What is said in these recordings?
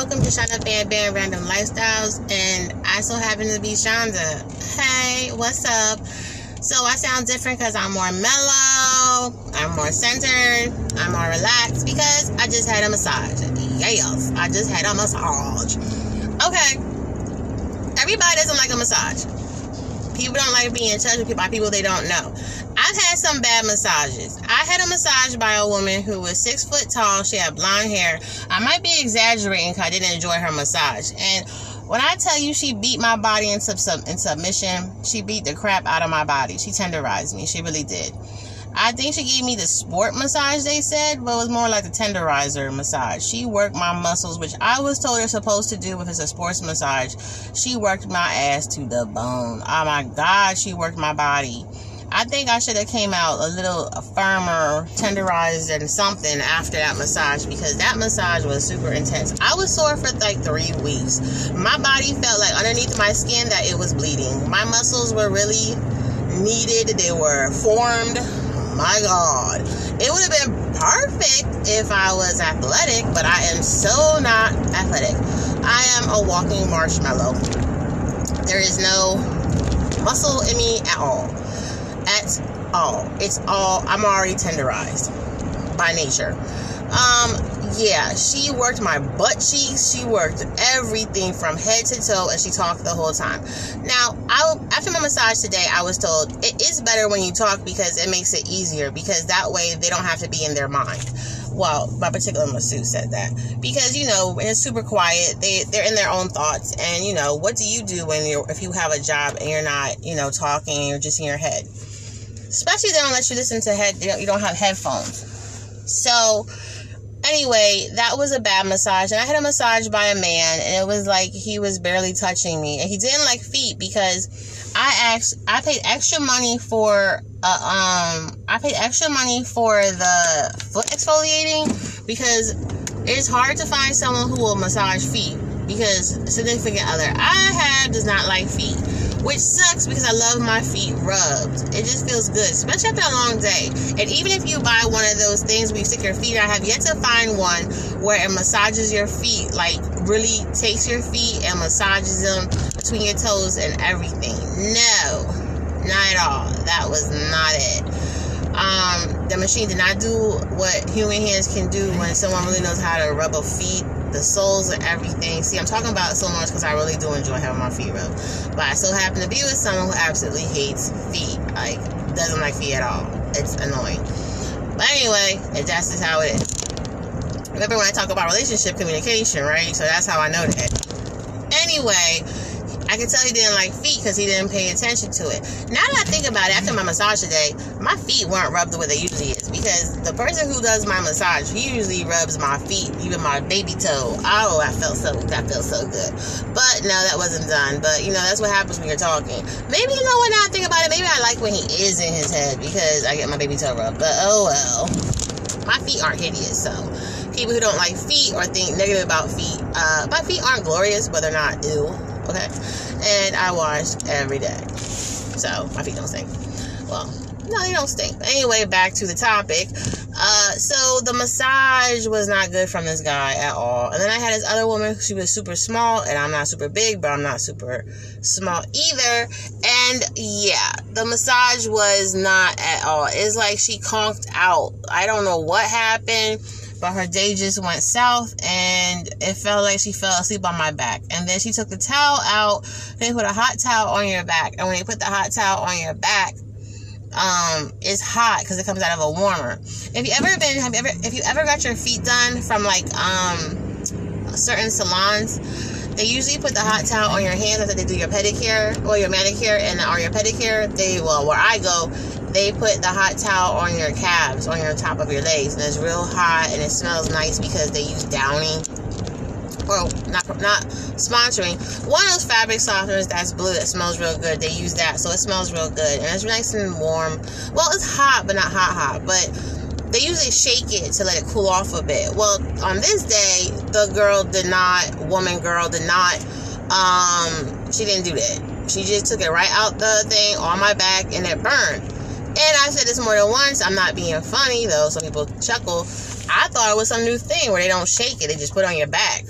welcome to Shanda Bam Bam Random Lifestyles, and I so happen to be Shanda. Hey, what's up? So I sound different because I'm more mellow, I'm more centered, I'm more relaxed because I just had a massage. Yes, I just had a massage. Okay, everybody doesn't like a massage. People don't like being touched by people they don't know. I've had some bad massages. I had a massage by a woman who was six foot tall. She had blonde hair. I might be exaggerating because I didn't enjoy her massage. And when I tell you she beat my body into, sub- in submission, she beat the crap out of my body. She tenderized me. She really did. I think she gave me the sport massage, they said, but it was more like the tenderizer massage. She worked my muscles, which I was told you're supposed to do if it's a sports massage. She worked my ass to the bone. Oh my God, she worked my body. I think I should have came out a little firmer, tenderized, and something after that massage because that massage was super intense. I was sore for like three weeks. My body felt like underneath my skin that it was bleeding. My muscles were really needed. They were formed. My God, it would have been perfect if I was athletic, but I am so not athletic. I am a walking marshmallow. There is no muscle in me at all at all. It's all, I'm already tenderized by nature. Um, yeah, she worked my butt cheeks. She worked everything from head to toe, and she talked the whole time. Now, I after my massage today, I was told it is better when you talk because it makes it easier because that way they don't have to be in their mind. Well, my particular masseuse said that because you know when it's super quiet, they they're in their own thoughts, and you know what do you do when you're if you have a job and you're not you know talking, you're just in your head especially they don't let you listen to head you don't have headphones. So anyway that was a bad massage. And i had a massage by a man and it was like he was barely touching me. And he didn't like feet because i asked i paid extra money for uh, um i paid extra money for the foot exfoliating because it's hard to find someone who will massage feet because significant other. I have does not like feet which sucks because I love my feet rubbed. It just feels good, especially after a long day. And even if you buy one of those things where you stick your feet, I have yet to find one where it massages your feet, like really takes your feet and massages them between your toes and everything. No, not at all. That was not it. Um, the machine did not do what human hands can do when someone really knows how to rub a feet the soles and everything. See, I'm talking about so much because I really do enjoy having my feet rubbed. But I still happen to be with someone who absolutely hates feet. Like, doesn't like feet at all. It's annoying. But anyway, that's just how it is. Remember when I talk about relationship communication, right? So that's how I know that. Anyway, I can tell he didn't like feet because he didn't pay attention to it. Now that I think about it, after my massage today, my feet weren't rubbed the way they usually is because the person who does my massage, he usually rubs my feet, even my baby toe. Oh, I felt so that felt so good. But no, that wasn't done. But you know, that's what happens when you're talking. Maybe you know what now I think about it, maybe I like when he is in his head because I get my baby toe rubbed. But oh well. My feet aren't hideous, so people who don't like feet or think negative about feet, uh, my feet aren't glorious, but they're not ew okay? And I wash every day. So my feet don't stink. Well, no, they don't stink. But anyway, back to the topic. Uh, so the massage was not good from this guy at all. And then I had this other woman, she was super small, and I'm not super big, but I'm not super small either. And yeah, the massage was not at all. It's like she conked out. I don't know what happened but her day just went south and it felt like she fell asleep on my back. And then she took the towel out, they put a hot towel on your back. And when they put the hot towel on your back, um, it's hot because it comes out of a warmer. If you ever been, have you ever, if you ever got your feet done from like, um, certain salons, they usually put the hot towel on your hands after they do your pedicure or your manicure and or your pedicure. They well, where I go, they put the hot towel on your calves, on your top of your legs, and it's real hot and it smells nice because they use Downy. Well, not not sponsoring. One of those fabric softeners that's blue that smells real good. They use that, so it smells real good and it's nice and warm. Well, it's hot, but not hot hot. But they usually shake it to let it cool off a bit. Well, on this day, the girl did not, woman girl did not, um, she didn't do that. She just took it right out the thing on my back and it burned. And I said this more than once. I'm not being funny though. Some people chuckle. I thought it was some new thing where they don't shake it; they just put it on your back.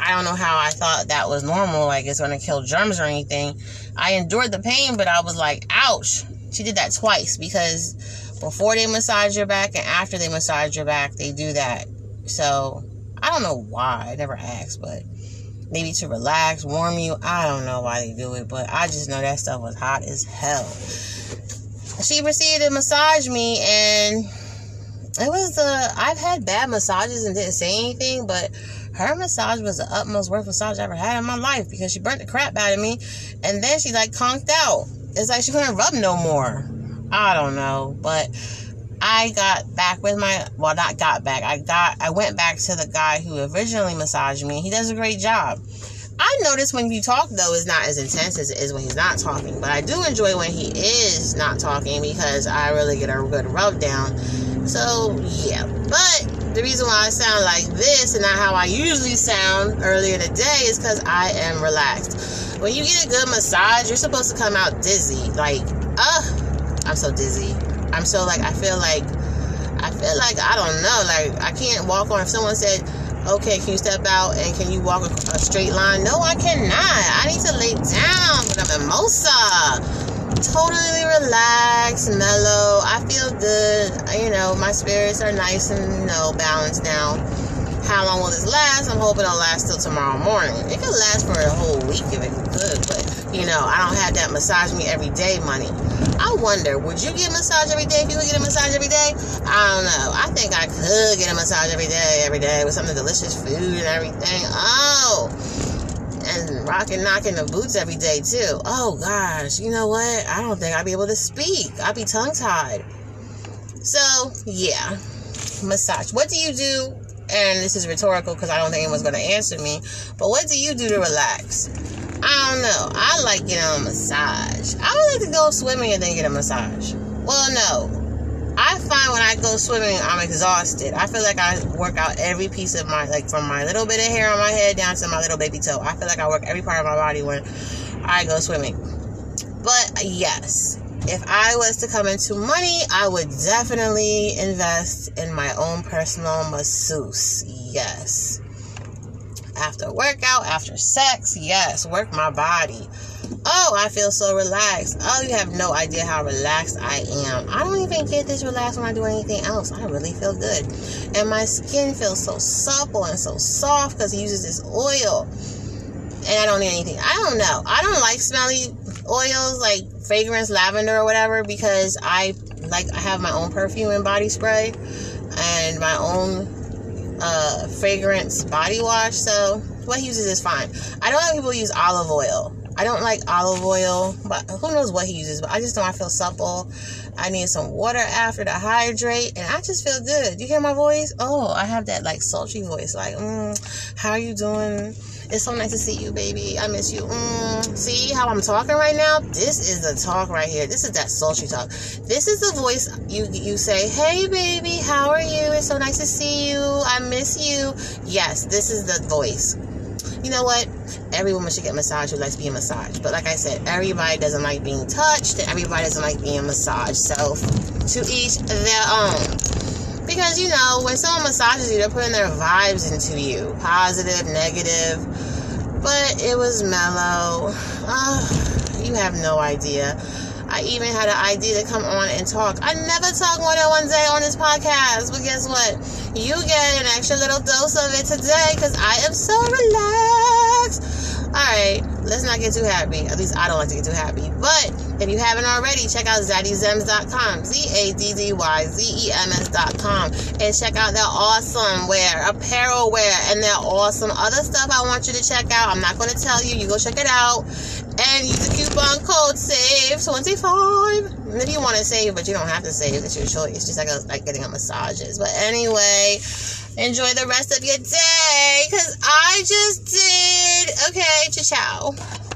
I don't know how I thought that was normal, like it's gonna kill germs or anything. I endured the pain, but I was like, ouch. She did that twice because before they massage your back and after they massage your back, they do that. So I don't know why. I never asked, but maybe to relax, warm you. I don't know why they do it, but I just know that stuff was hot as hell. She proceeded to massage me, and it was uh I've had bad massages and didn't say anything, but her massage was the utmost worst massage I ever had in my life because she burnt the crap out of me, and then she like conked out. It's like she couldn't rub no more. I don't know, but I got back with my well, not got back. I got I went back to the guy who originally massaged me. He does a great job. I notice when you talk though is not as intense as it is when he's not talking, but I do enjoy when he is not talking because I really get a good rub down. So yeah, but the reason why I sound like this and not how I usually sound earlier today is because I am relaxed. When you get a good massage, you're supposed to come out dizzy, like uh I'm so dizzy. I'm so like I feel like I feel like I don't know. Like I can't walk on. If someone said, "Okay, can you step out and can you walk a straight line?" No, I cannot. I need to lay down. But I'm mimosa. Totally relaxed, mellow. I feel good. You know, my spirits are nice and you know balanced now. How long will this last? I'm hoping it'll last till tomorrow morning. It could last for a whole week if it could, but you know, I don't have that massage me every day money. I wonder, would you get a massage every day if you could get a massage every day? I don't know. I think I could get a massage every day, every day with some delicious food and everything. Oh, and rocking, knocking the boots every day too. Oh gosh, you know what? I don't think I'd be able to speak. I'd be tongue tied. So yeah, massage. What do you do? And this is rhetorical because I don't think anyone's going to answer me. But what do you do to relax? I don't know. I like getting a massage. I would like to go swimming and then get a massage. Well, no. I find when I go swimming, I'm exhausted. I feel like I work out every piece of my, like from my little bit of hair on my head down to my little baby toe. I feel like I work every part of my body when I go swimming. But yes, if I was to come into money, I would definitely invest in my own personal masseuse. Yes after workout, after sex. Yes, work my body. Oh, I feel so relaxed. Oh, you have no idea how relaxed I am. I don't even get this relaxed when I do anything else. I really feel good. And my skin feels so supple and so soft because he uses this oil. And I don't need anything. I don't know. I don't like smelly oils like fragrance, lavender, or whatever because I like I have my own perfume and body spray and my own uh, fragrance body wash. So what he uses is fine. I don't know people use olive oil. I don't like olive oil, but who knows what he uses. But I just know I feel supple. I need some water after to hydrate, and I just feel good. Do you hear my voice? Oh, I have that like sultry voice, like, mm, how are you doing? It's so nice to see you, baby. I miss you. Mm. See how I'm talking right now? This is the talk right here. This is that sultry talk. This is the voice you you say, "Hey, baby, how are you? It's so nice to see you. I miss you." Yes, this is the voice. You know what? Every woman should get massaged who likes being massaged. But like I said, everybody doesn't like being touched, everybody doesn't like being massaged. So, to each their own. Because, you know, when someone massages you, they're putting their vibes into you positive, negative. But it was mellow. Oh, ah, you have no idea. I even had an idea to come on and talk. I never talk more than one day on this podcast, but guess what? You get an extra little dose of it today because I am so relaxed. All right, let's not get too happy. At least I don't like to get too happy. But if you haven't already, check out zaddyzems.com. Z-A-D-D-Y-Z-E-M-S.com. And check out their awesome wear, apparel wear, and their awesome other stuff I want you to check out. I'm not going to tell you. You go check it out. And use the coupon code SAVE25. If you want to save, but you don't have to save. It's your choice. It's just like, a, like getting a massages. But anyway, enjoy the rest of your day because I just did. Okay, ciao.